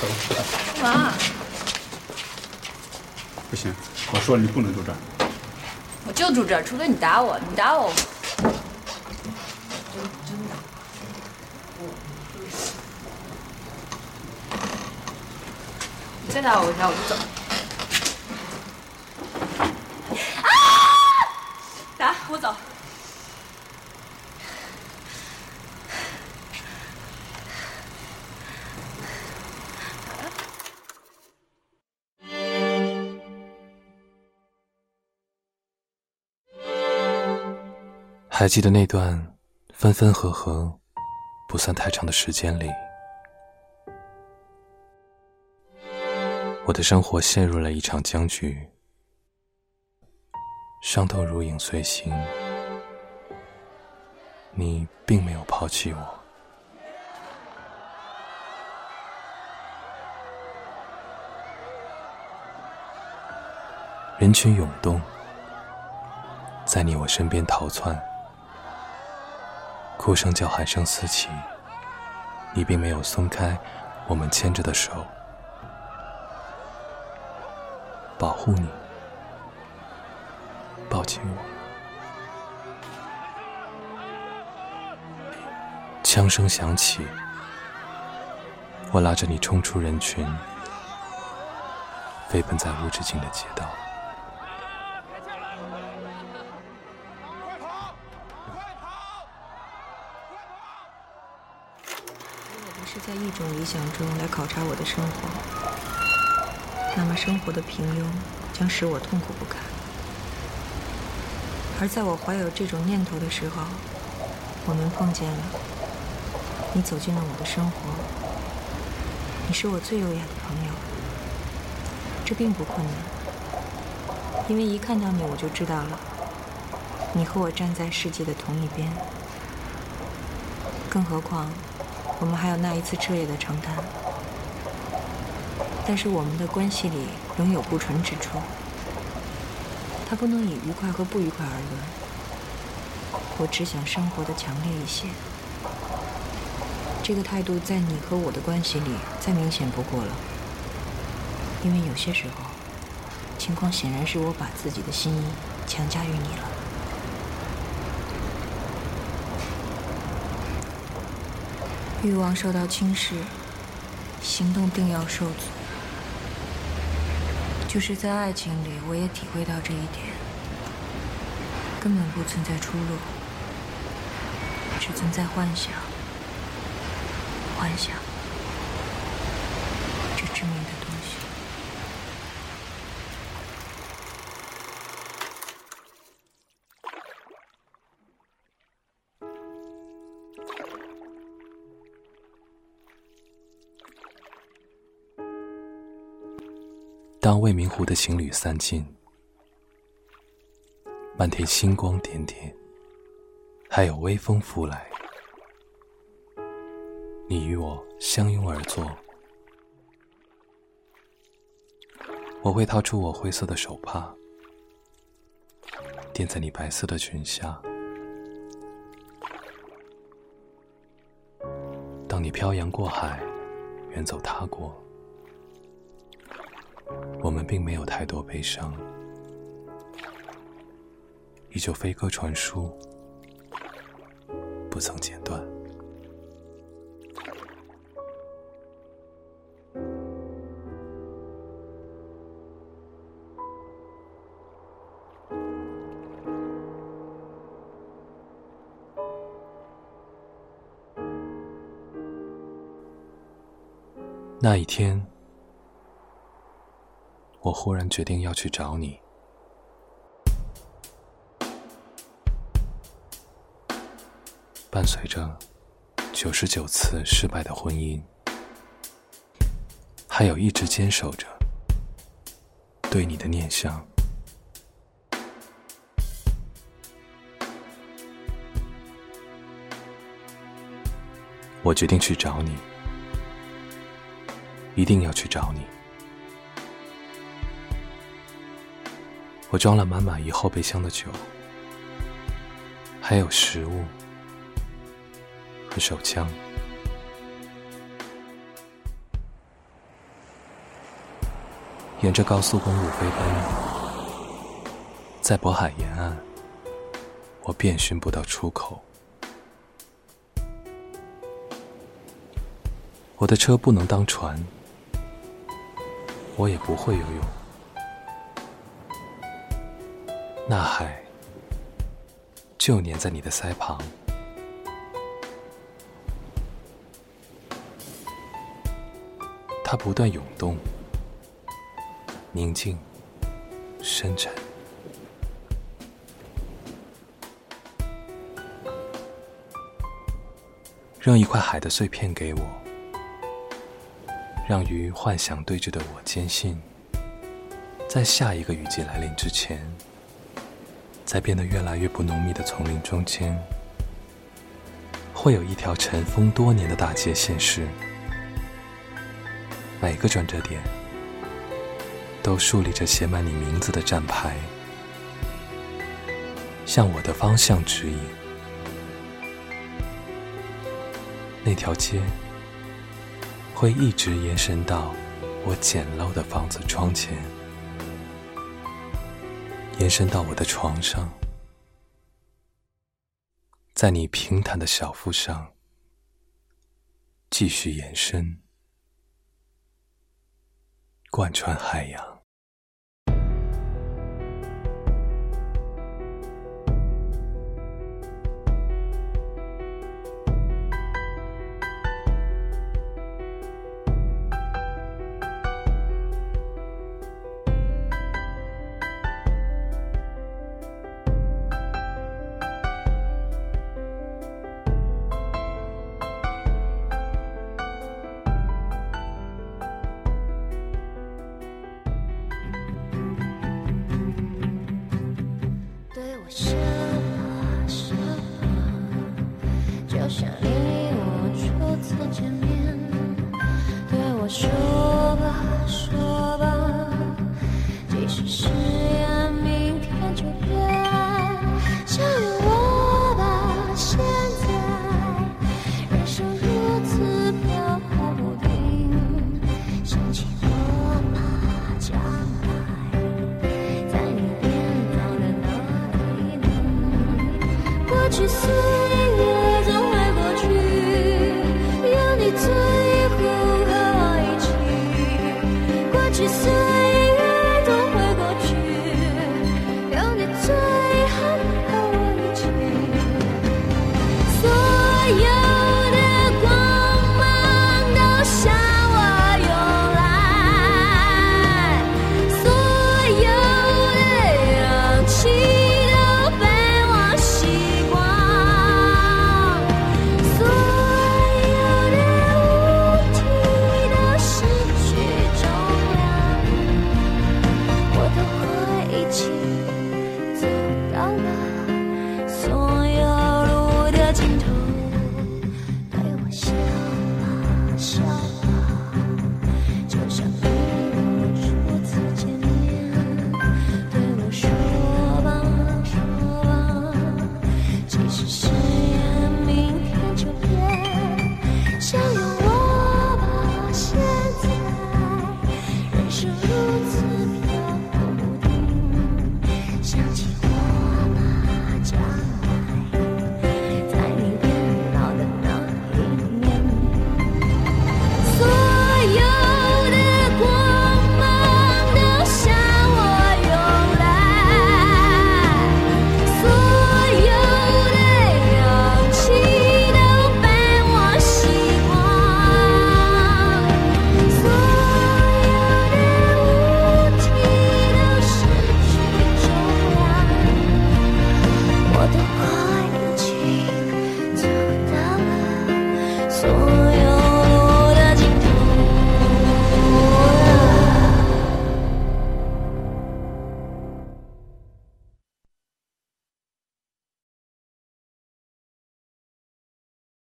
干嘛？不行，我说你不能住这儿。我就住这儿，除非你打我，你打我。再打我一下，我就走。还记得那段分分合合、不算太长的时间里，我的生活陷入了一场僵局，伤痛如影随形。你并没有抛弃我，人群涌动，在你我身边逃窜。哭声、叫喊声四起，你并没有松开我们牵着的手，保护你，抱紧我。枪声响起，我拉着你冲出人群，飞奔在无止境的街道。在一种理想中来考察我的生活，那么生活的平庸将使我痛苦不堪。而在我怀有这种念头的时候，我们碰见了，你走进了我的生活，你是我最优雅的朋友。这并不困难，因为一看到你我就知道了，你和我站在世界的同一边。更何况。我们还有那一次彻夜的长谈，但是我们的关系里仍有不纯之处，它不能以愉快和不愉快而论。我只想生活的强烈一些，这个态度在你和我的关系里再明显不过了。因为有些时候，情况显然是我把自己的心意强加于你了。欲望受到轻视，行动定要受阻。就是在爱情里，我也体会到这一点，根本不存在出路，只存在幻想，幻想，当未名湖的情侣散尽，漫天星光点点，还有微风拂来，你与我相拥而坐，我会掏出我灰色的手帕，垫在你白色的裙下。当你漂洋过海，远走他国。我们并没有太多悲伤，依旧飞鸽传书，不曾间断。那一天。我忽然决定要去找你，伴随着九十九次失败的婚姻，还有一直坚守着对你的念想，我决定去找你，一定要去找你。我装了满满一后备箱的酒，还有食物和手枪。沿着高速公路飞奔，在渤海沿岸，我遍寻不到出口。我的车不能当船，我也不会游泳。那海就粘在你的腮旁，它不断涌动，宁静，深沉。扔一块海的碎片给我。让与幻想对峙的我坚信，在下一个雨季来临之前，在变得越来越不浓密的丛林中间，会有一条尘封多年的大街现世。每个转折点都树立着写满你名字的站牌，向我的方向指引。那条街。会一直延伸到我简陋的房子窗前，延伸到我的床上，在你平坦的小腹上继续延伸，贯穿海洋。想是心笑吧就像你我初次见面对我说吧说吧即使誓言明天就变享用我吧现在人生路